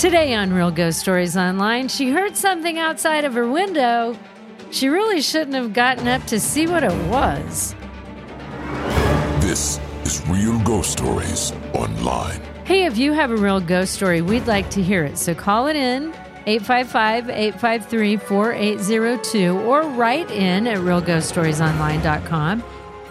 Today on Real Ghost Stories Online, she heard something outside of her window. She really shouldn't have gotten up to see what it was. This is Real Ghost Stories Online. Hey, if you have a real ghost story, we'd like to hear it. So call it in 855 853 4802 or write in at realghoststoriesonline.com.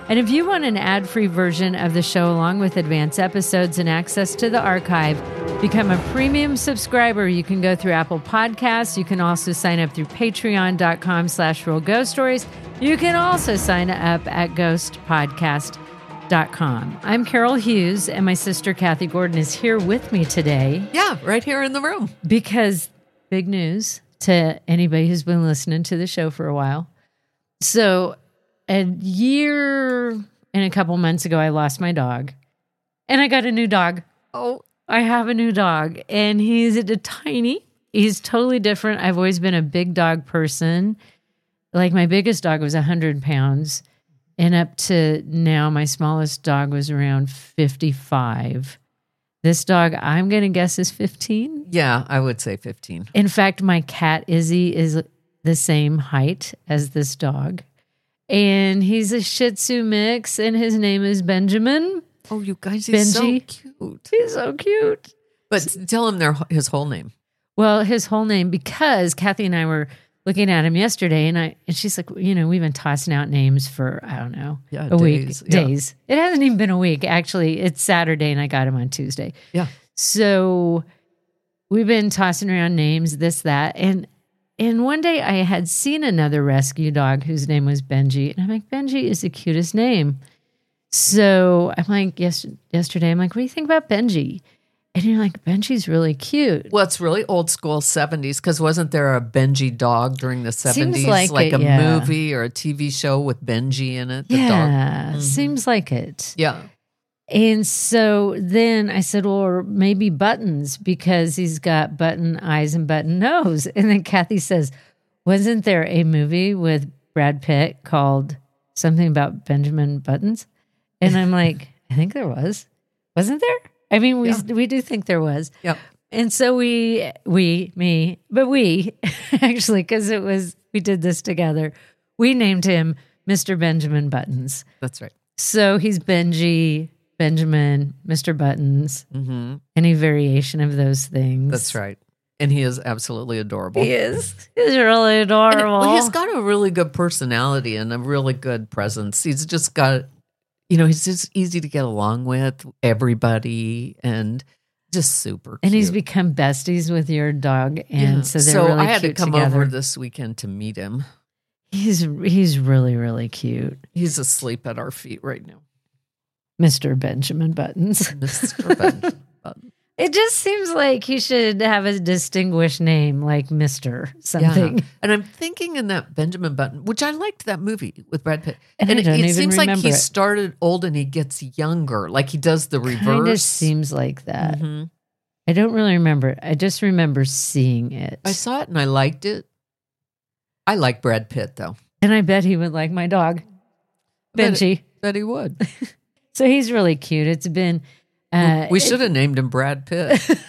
And if you want an ad free version of the show along with advanced episodes and access to the archive, become a premium subscriber. You can go through Apple Podcasts. You can also sign up through patreon.com slash real ghost stories. You can also sign up at ghostpodcast.com. I'm Carol Hughes, and my sister Kathy Gordon is here with me today Yeah, right here in the room. because big news to anybody who's been listening to the show for a while. So, a year and a couple months ago, I lost my dog, and I got a new dog. Oh, I have a new dog, and he's a tiny. He's totally different. I've always been a big dog person. Like my biggest dog was hundred pounds, and up to now, my smallest dog was around fifty-five. This dog, I'm going to guess, is fifteen. yeah, I would say 15. In fact, my cat Izzy is the same height as this dog. And he's a Shih Tzu mix, and his name is Benjamin. Oh, you guys, he's so cute. He's so cute. But tell him their his whole name. Well, his whole name, because Kathy and I were looking at him yesterday, and I and she's like, you know, we've been tossing out names for I don't know Yeah, a week, yeah. days. It hasn't even been a week. Actually, it's Saturday, and I got him on Tuesday. Yeah. So we've been tossing around names, this, that. And and one day I had seen another rescue dog whose name was Benji. And I'm like, Benji is the cutest name. So I'm like, yes, yesterday, I'm like, what do you think about Benji? And you're like, Benji's really cute. Well, it's really old school 70s because wasn't there a Benji dog during the 70s? Seems like it, a yeah. movie or a TV show with Benji in it? The dog. yeah, mm-hmm. seems like it. Yeah. And so then I said, well, or maybe buttons because he's got button eyes and button nose. And then Kathy says, wasn't there a movie with Brad Pitt called something about Benjamin Buttons? And I'm like, I think there was. Wasn't there? I mean, we we do think there was. Yep. And so we we me, but we actually because it was we did this together. We named him Mr. Benjamin Buttons. That's right. So he's Benji, Benjamin, Mr. Buttons, hmm any variation of those things. That's right. And he is absolutely adorable. He is. He's really And adorable. well, he's got a really good personality and a really good presence. He's just got, you know, he's just easy to get along with everybody and just super. and he's become besties with your dog, and Yeah. so they're really I had to come together. over this weekend to meet him. he's he's really really cute, He's asleep at our feet right now. Mr. Benjamin Buttons. Mr. Benjamin Button. It just seems like he should have a distinguished name, like Mister something. Yeah. And I'm thinking in that Benjamin Button, which I liked that movie with Brad Pitt. And I it, it seems like he it. started old and he gets younger, like he does the reverse. Kind of seems like that. Mhm. I don't really remember. I just remember seeing it. I saw it and I liked it. I like Brad Pitt though. and I bet he would like my dog, Bet- Benji. Bet he would. So he's really cute. It's been Uh, we should have named him Brad Pitt.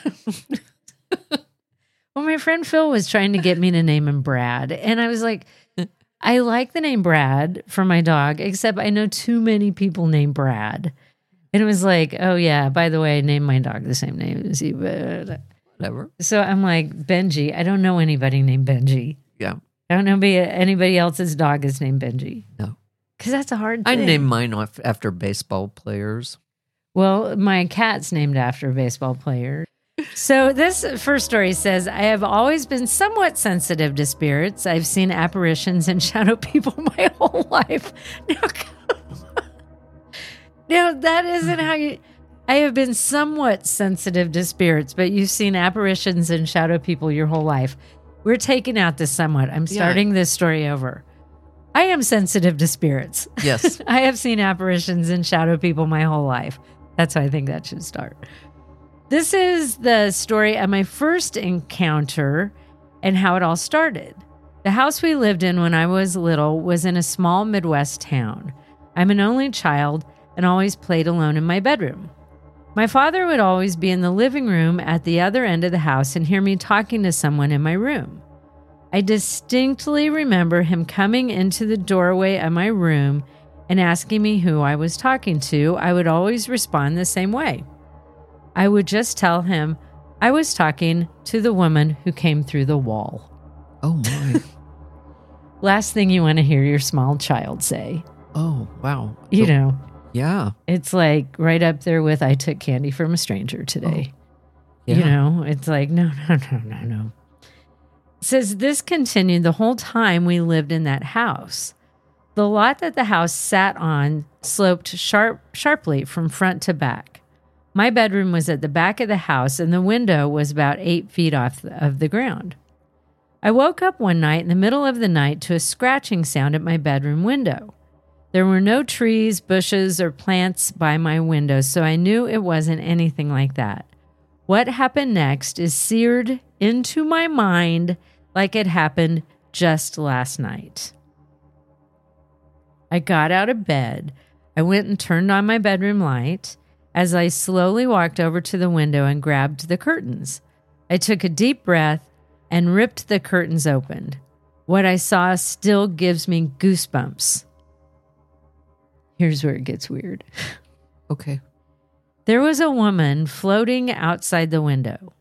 Well, my friend Phil was trying to get me to name him Brad. And I was like, I like the name Brad for my dog, except I know too many people named Brad. And it was like, oh, yeah, by the way, I named my dog the same name as you. But Whatever. so I'm like, Benji. I don't know anybody named Benji. Yeah. I don't know anybody else's dog is named Benji. No. Because that's a hard I thing. named mine after baseball players. Well, my cat's named after a baseball player. So, this first story says I have always been somewhat sensitive to spirits. I've seen apparitions and shadow people my whole life. Now, now that isn't how you. I have been somewhat sensitive to spirits, but you've seen apparitions and shadow people your whole life. We're taking out the somewhat. I'm Yeah. starting this story over. I am sensitive to spirits. Yes. I have seen apparitions and shadow people my whole life. That's why I think that should start. This is the story of my first encounter and how it all started. The house we lived in when I was little was in a small Midwest town. I'm an only child and always played alone in my bedroom. My father would always be in the living room at the other end of the house and hear me talking to someone in my room. I distinctly remember him coming into the doorway of my room and asking me who I was talking to. I would always respond the same way. I would just tell him I was talking to the woman who came through the wall. Oh my. Last thing you want to hear your small child say. Oh wow. You So- know, Yeah. it's like right up there with I took candy from a stranger today. Oh, yeah. You know, it's like, no, no, no, no, no. It says this continued the whole time we lived in that house. The lot that the house sat on sloped sharp, sharply from front to back. My bedroom was at the back of the house, and the window was about eight feet off the, of the ground. I woke up one night in the middle of the night to a scratching sound at my bedroom window. There were no trees, bushes, or plants by my window, so I knew it wasn't anything like that. What happened next is seared into my mind like it happened just last night. I got out of bed. I went and turned on my bedroom light as I slowly walked over to the window and grabbed the curtains. I took a deep breath and ripped the curtains open. What I saw still gives me goosebumps. Here's where it gets weird. Okay. There was a woman floating outside the window.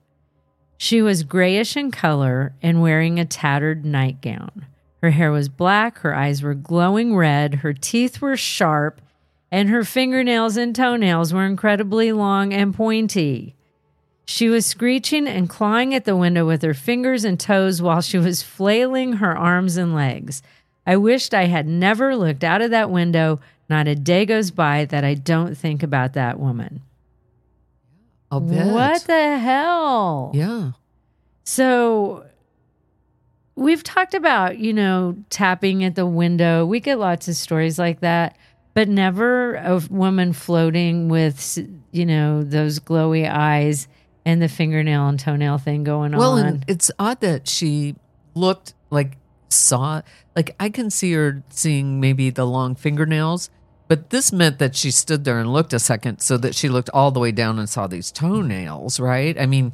She was grayish in color and wearing a tattered nightgown. Her hair was black, her eyes were glowing red, her teeth were sharp, and her fingernails and toenails were incredibly long and pointy. She was screeching and clawing at the window with her fingers and toes while she was flailing her arms and legs. I wished I had never looked out of that window. Not a day goes by that I don't think about that woman. What the hell? Yeah. So we've talked about, you know, tapping at the window. We get lots of stories like that, but never a woman floating with, you know, those glowy eyes and the fingernail and toenail thing going on. Well, on. and it's odd that she looked like saw like I can see her seeing maybe the long fingernails, but this meant that she stood there and looked a second so that she looked all the way down and saw these toenails, right? I mean,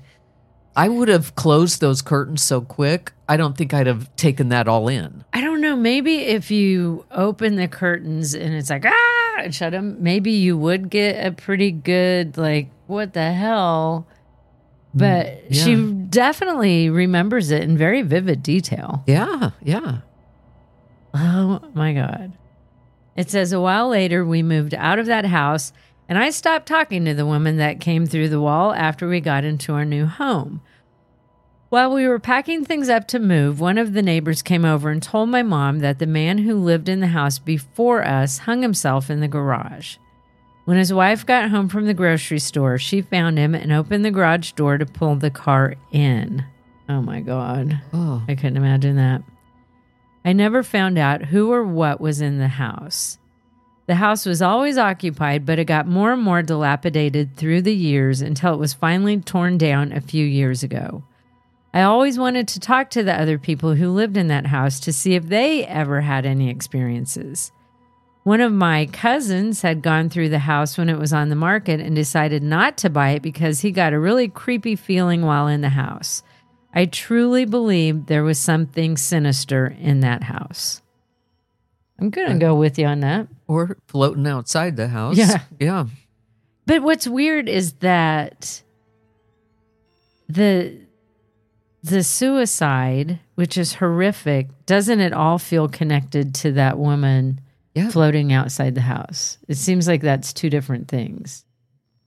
I would have closed those curtains so quick. I don't think I'd have taken that all in. I don't know. Maybe if you open the curtains and it's like, ah, and shut them, maybe you would get a pretty good, like, what the hell? But yeah. she definitely remembers it in very vivid detail. Yeah, yeah. Oh my God. It says a while later, we moved out of that house and I stopped talking to the woman that came through the wall after we got into our new home. While we were packing things up to move, one of the neighbors came over and told my mom that the man who lived in the house before us hung himself in the garage. When his wife got home from the grocery store, she found him and opened the garage door to pull the car in. Oh my God. Oh, I couldn't imagine that. I never found out who or what was in the house. The house was always occupied, but it got more and more dilapidated through the years until it was finally torn down a few years ago. I always wanted to talk to the other people who lived in that house to see if they ever had any experiences. One of my cousins had gone through the house when it was on the market and decided not to buy it because he got a really creepy feeling while in the house. I truly believe there was something sinister in that house. I'm going to go with you on that. Or floating outside the house. Yeah. Yeah. But what's weird is that the the suicide, which is horrific, doesn't it all feel connected to that woman Yeah. floating outside the house? It seems like that's two different things.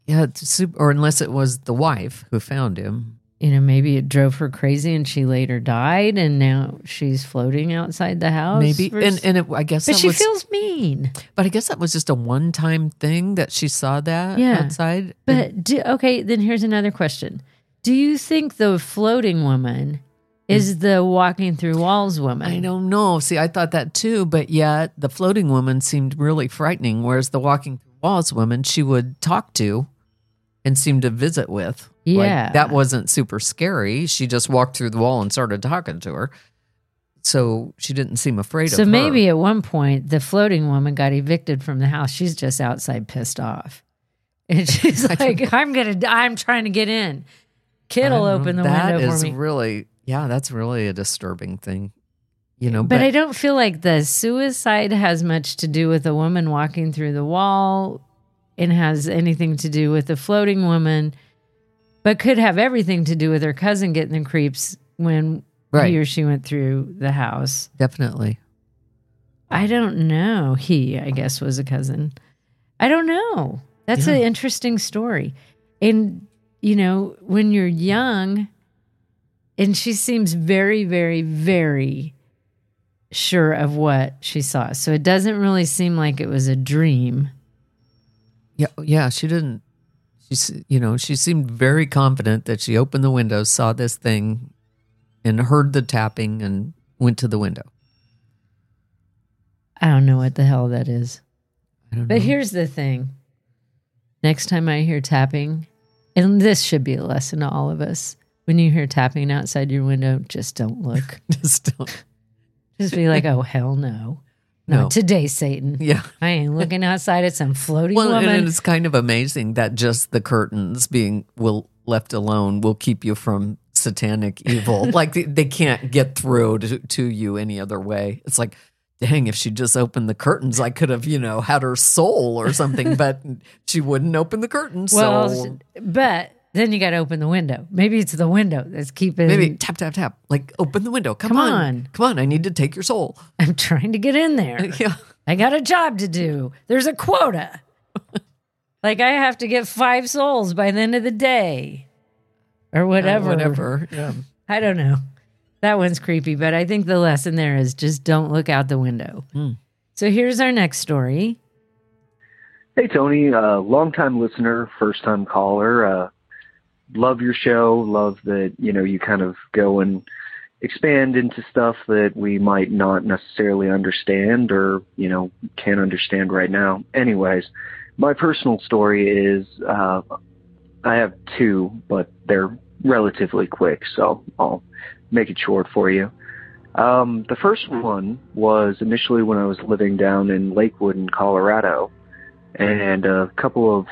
Yeah. Super, or unless it was the wife who found him. You know, maybe it drove her crazy and she later died and now she's floating outside the house. Maybe. vers- And, and it, I guess but she was, feels mean. but I guess that was just a one time thing that she saw that Yeah. outside. But do, okay, then here's another question. Do you think the floating woman is mm. the walking through walls woman? I don't know. See, I thought that too, but yet the floating woman seemed really frightening, whereas the walking through walls woman she would talk to and seemed to visit with. Like, Yeah. that wasn't super scary. She just walked through the wall and started talking to her. So she didn't seem afraid So of her. maybe at one point the floating woman got evicted from the house. She's just outside pissed off. And she's like, I'm gonna I'm trying to get in. Kid'll open the. That window is for me. really, yeah, that's really a disturbing thing. You know, but I don't feel like the suicide has much to do with a woman walking through the wall and has anything to do with the floating woman, but could have everything to do with her cousin getting the creeps when Right. he or she went through the house. definitely. I don't know. He, I guess, was a cousin. I don't know. That's an interesting story. And, you know, when you're young, and she seems very, very, very sure of what she saw. So it doesn't really seem like it was a dream. Yeah, oh, yeah, she didn't. She's, you know, she seemed very confident that she opened the window, saw this thing, and heard the tapping, and went to the window. I don't know what the hell that is. I don't But know. here's the thing next time I hear tapping, and this should be a lesson to all of us when you hear tapping outside your window, just don't look. Just don't- Just be like, oh, hell no. Not No. today, Satan. yeah. I ain't looking outside at some floating Well, woman. and it's kind of amazing that just the curtains being will left alone will keep you from satanic evil. like they, they can't get through to, to you any other way. It's like, dang, if she just opened the curtains, I could have, you know, had her soul or something, but she wouldn't open the curtains. well, so but then you got to open the window. Maybe it's the window that's keeping. maybe tap, tap, tap. Like, open the window. Come, Come on. on. Come on. I need to take your soul. I'm trying to get in there. Yeah. I got a job to do. There's a quota. like I have to get five souls by the end of the day, or whatever. Whatever. Yeah. I don't know. That one's creepy, but I think the lesson there is just don't look out the window. Hmm. So here's our next story. Hey, Tony, uh, longtime listener, first time caller. Uh, love your show. Love that, you know, you kind of go and expand into stuff that we might not necessarily understand or, you know, can't understand right now. Anyways, my personal story is, uh, I have two, but they're relatively quick, so I'll make it short for you. Um, the first one was initially when I was living down in Lakewood in Colorado and a couple of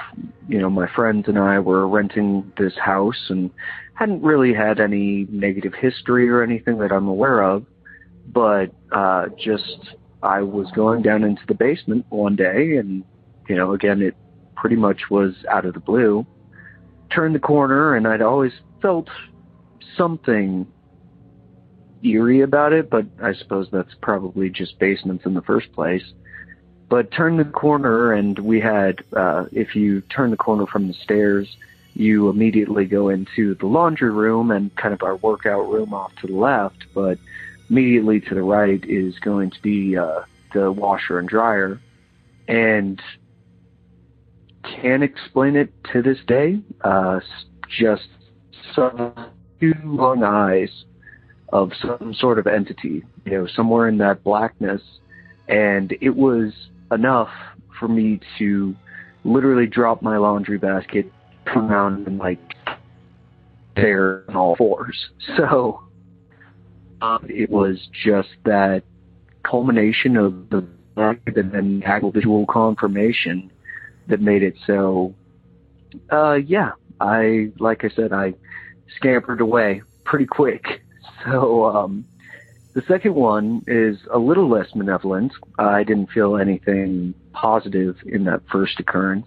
you know my friends and I were renting this house and hadn't really had any negative history or anything that I'm aware of but uh just I was going down into the basement one day and you know again it pretty much was out of the blue. Turned the corner and I'd always felt something eerie about it but I suppose that's probably just basements in the first place but turn the corner and we had uh if you turn the corner from the stairs you immediately go into the laundry room and kind of our workout room off to the left. But immediately to the right is going to be uh the washer and dryer. And can't explain it to this day uh just some two long eyes of some sort of entity you know somewhere in that blackness. And it was enough for me to literally drop my laundry basket, turn around and like stare on all fours. So um, it was just that culmination of the and then actual visual confirmation that made it so. Uh, yeah, I like I said, I scampered away pretty quick. So um, the second one is a little less malevolent. I didn't feel anything positive in that first occurrence,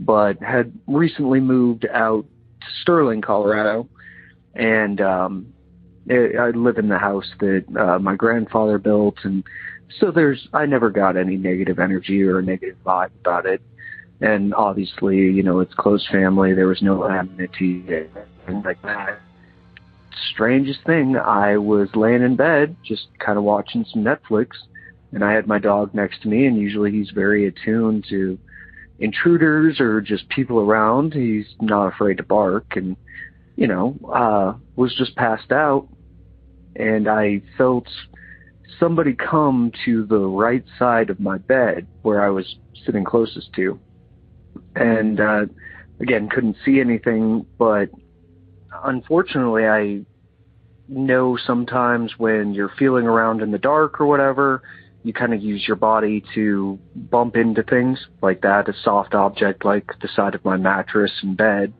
but had recently moved out to Sterling, Colorado, and um, I live in the house that uh, my grandfather built, and so there's I never got any negative energy or a negative vibe about it. And obviously, you know, it's close family. There was no enmity and like that strangest thing, I was laying in bed, just kind of watching some Netflix, and I had my dog next to me, and usually he's very attuned to intruders or just people around. He's not afraid to bark, and you know, uh, was just passed out, and I felt somebody come to the right side of my bed where I was sitting closest to, and uh, again couldn't see anything, but unfortunately, I know sometimes when you're feeling around in the dark or whatever, you kind of use your body to bump into things like that, a soft object like the side of my mattress and bed.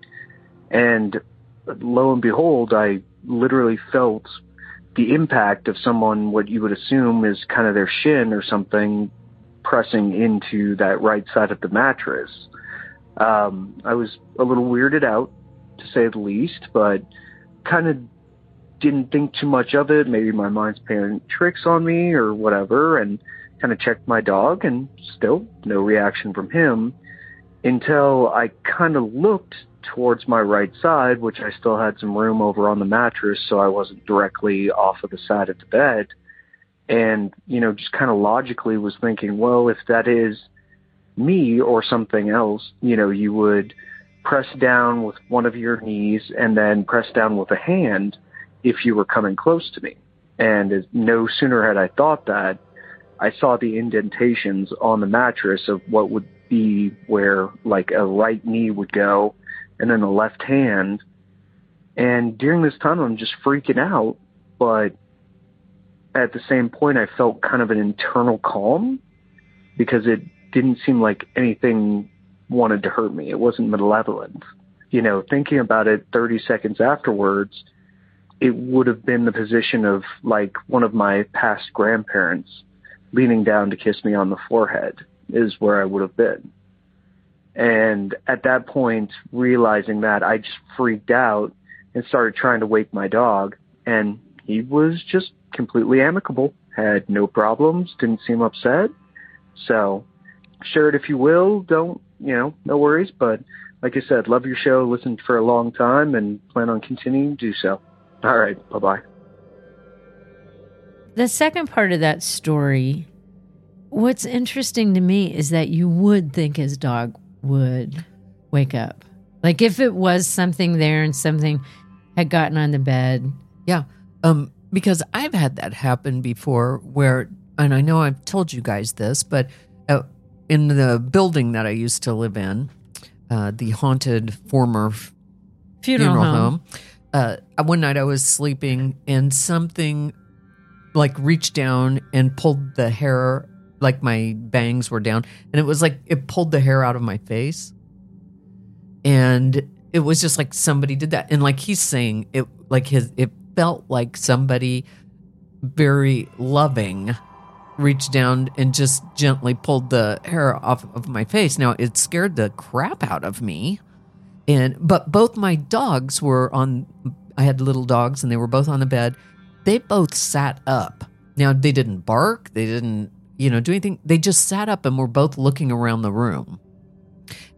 And lo and behold, I literally felt the impact of someone, what you would assume is kind of their shin or something, pressing into that right side of the mattress. Um, I was a little weirded out to say the least, but kind of didn't think too much of it. Maybe my mind's playing tricks on me or whatever, and kind of checked my dog, and still no reaction from him until I kind of looked towards my right side, which I still had some room over on the mattress, so I wasn't directly off of the side of the bed. And, you know, just kind of logically was thinking, well, if that is me or something else, you know, you would press down with one of your knees and then press down with a hand if you were coming close to me. And no sooner had I thought that, I saw the indentations on the mattress of what would be where like a right knee would go and then the left hand. And during this time, I'm just freaking out. But at the same point, I felt kind of an internal calm because it didn't seem like anything wanted to hurt me. It wasn't malevolent. You know, thinking about it 30 seconds afterwards, it would have been the position of like one of my past grandparents leaning down to kiss me on the forehead is where I would have been. And at that point, realizing that, I just freaked out and started trying to wake my dog. And he was just completely amicable, had no problems, didn't seem upset. So share it if you will. Don't you know, no worries. But like I said, love your show, listened for a long time, and plan on continuing to do so. All right, bye bye. The second part of that story, what's interesting to me is that you would think his dog would wake up. Like if it was something there and something had gotten on the bed. Yeah. Um, because I've had that happen before where, and I know I've told you guys this, but in the building that I used to live in, uh, the haunted former Funeral, funeral, home. home. Uh, one night I was sleeping and something like reached down and pulled the hair, like my bangs were down, and it was like it pulled the hair out of my face. And it was just like somebody did that. And like he's saying, it like his, it felt like somebody very loving reached down and just gently pulled the hair off of my face. Now it scared the crap out of me. And but both my dogs were on I had little dogs and they were both on the bed. They both sat up. Now they didn't bark, they didn't, you know, do anything. They just sat up and were both looking around the room.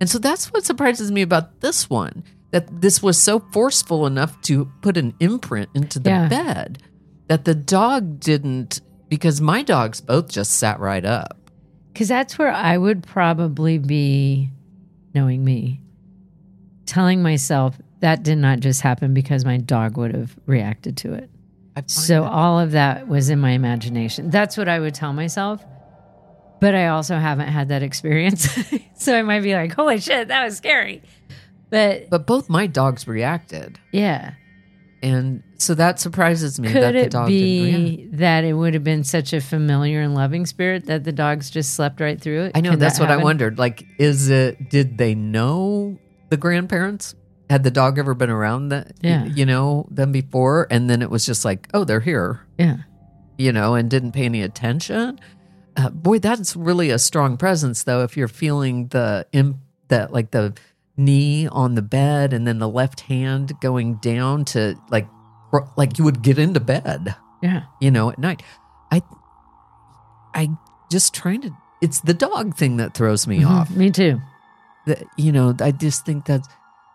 And so that's what surprises me about this one that this was so forceful enough to put an imprint into the Yeah. bed that the dog didn't because my dogs both just sat right up. Because that's where I would probably be, knowing me, telling myself that did not just happen because my dog would have reacted to it. So that- all of that was in my imagination. That's what I would tell myself. But I also haven't had that experience. so I might be like, holy shit, that was scary. But but both my dogs reacted. yeah. and so that surprises me that Could the it dog didn't react. be that it would have been such a familiar and loving spirit that the dogs just slept right through it? I know Could that's that what I wondered. Like, is it? Did they know the grandparents? Had the dog ever been around that? Yeah. you know them before, and then it was just like, oh, they're here, Yeah. you know, and didn't pay any attention. Uh, boy, that's really a strong presence, though. If you're feeling the imp, that like the knee on the bed, and then the left hand going down to like, like you would get into bed Yeah. you know, at night. I, I just trying to. It's the dog thing that throws me Mhm. off. Me too. That you know, I just think that's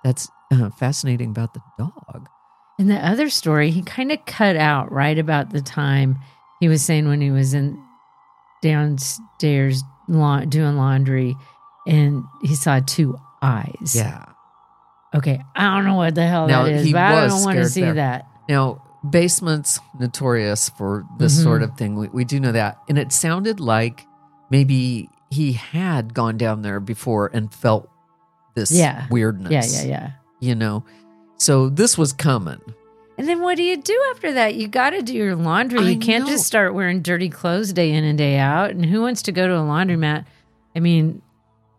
that's uh, fascinating about the dog. In the other story, he kind of cut out right about the time he was saying when he was in downstairs la- doing laundry and he saw two eyes. Yeah. Okay. I don't know what the hell Now, that is, but I don't want to see there. that. Now, basements notorious for this Mhm. sort of thing. We, we do know that, and it sounded like maybe he had gone down there before and felt this Yeah. weirdness. Yeah, yeah, yeah. You know, so this was coming. And then what do you do after that? You got to do your laundry. I you can't know. just start wearing dirty clothes day in and day out. And who wants to go to a laundromat? I mean,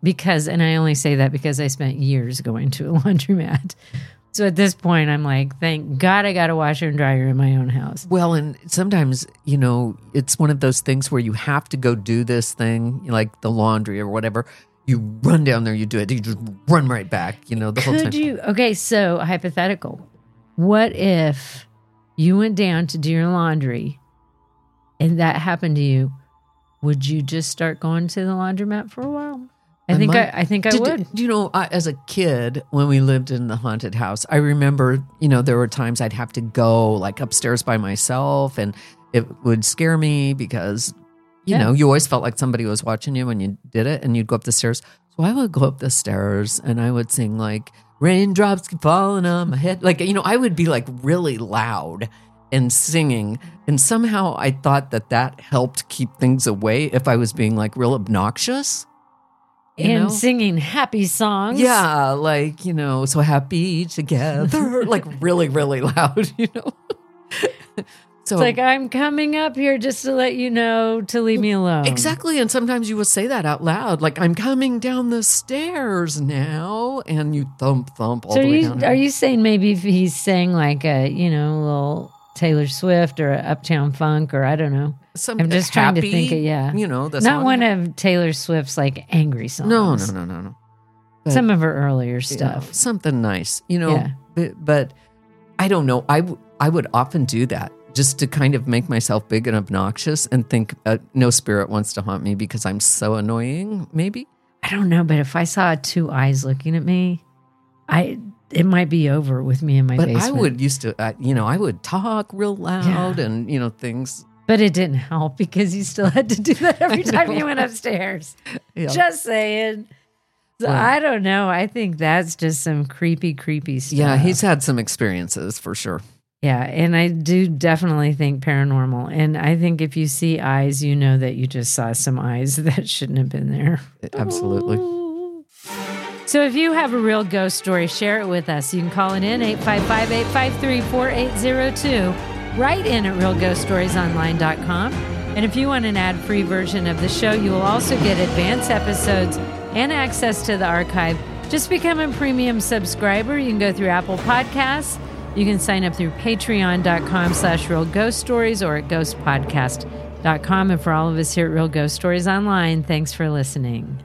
because, and I only say that because I spent years going to a laundromat. So at this point, I'm like, thank God I got a washer and dryer in my own house. Well, and sometimes, you know, it's one of those things where you have to go do this thing, like the laundry or whatever. You run down there, you do it, you just run right back, you know, the whole time. Could you? Okay, so hypothetical. What if you went down to do your laundry and that happened to you? Would you just start going to the laundromat for a while? I, I think might. I, I think I Did- would. You know, I, as a kid, when we lived in the haunted house, I remember, you know, there were times I'd have to go like upstairs by myself and it would scare me because, you Yeah. know, you always felt like somebody was watching you when you did it and you'd go up the stairs. So I would go up the stairs and I would sing like, raindrops keep falling on my head. Like, you know, I would be like really loud and singing. And somehow I thought that that helped keep things away if I was being like real obnoxious. And know? singing happy songs. Yeah, like, you know, so happy together, like really, really loud, you know? so, It's like I'm coming up here just to let you know to leave me alone. exactly. And sometimes you will say that out loud, like, I'm coming down the stairs now. And you thump, thump all So the way you down. are you saying maybe if he's saying like a you know little Taylor Swift or a Uptown Funk or I don't know. Some, I'm just trying to think of yeah. You know, the Not one of Taylor Swift's like angry songs. No, no, no, no, no. But- Some of her earlier you know, stuff. something nice, you know. Yeah. But, but I don't know. I, w- I would often do that just to kind of make myself big and obnoxious and think uh, no spirit wants to haunt me because I'm so annoying, maybe. I don't know, but if I saw two eyes looking at me, I it might be over with me in my but basement. I would used to, uh, you know, I would talk real loud and, you know, things. But it didn't help because you still had to do that every time you went upstairs. Yeah. Just saying. So I don't know. I think that's just some creepy, creepy stuff. yeah, he's had some experiences for sure. Yeah, and I do definitely think paranormal. And I think if you see eyes, you know that you just saw some eyes that shouldn't have been there. Absolutely. So if you have a real ghost story, share it with us. You can call it in 855 853 4802. Write in at realghoststoriesonline.com. And if you want an ad free version of the show, you will also get advance episodes and access to the archive. Just become a premium subscriber. You can go through Apple Podcasts. You can sign up through patreon.com slash real ghost stories or at ghostpodcast.com. And for all of us here at Real Ghost Stories Online, thanks for listening.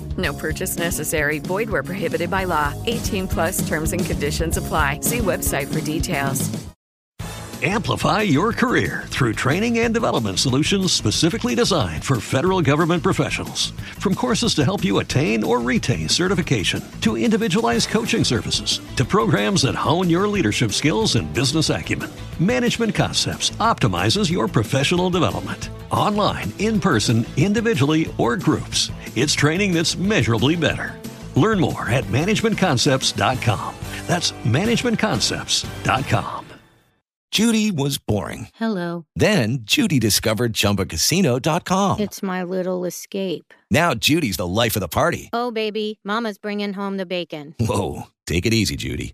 No purchase necessary. Void where prohibited by law. 18 plus terms and conditions apply. See website for details. Amplify your career through training and development solutions specifically designed for federal government professionals. From courses to help you attain or retain certification, to individualized coaching services, to programs that hone your leadership skills and business acumen, Management Concepts optimizes your professional development. Online, in person, individually, or groups, it's training that's measurably better. Learn more at managementconcepts.com. That's managementconcepts.com. Judy was boring. Hello. Then Judy discovered ChumbaCasino.com. It's my little escape. Now Judy's the life of the party. Oh, baby, Mama's bringing home the bacon. Whoa, take it easy, Judy.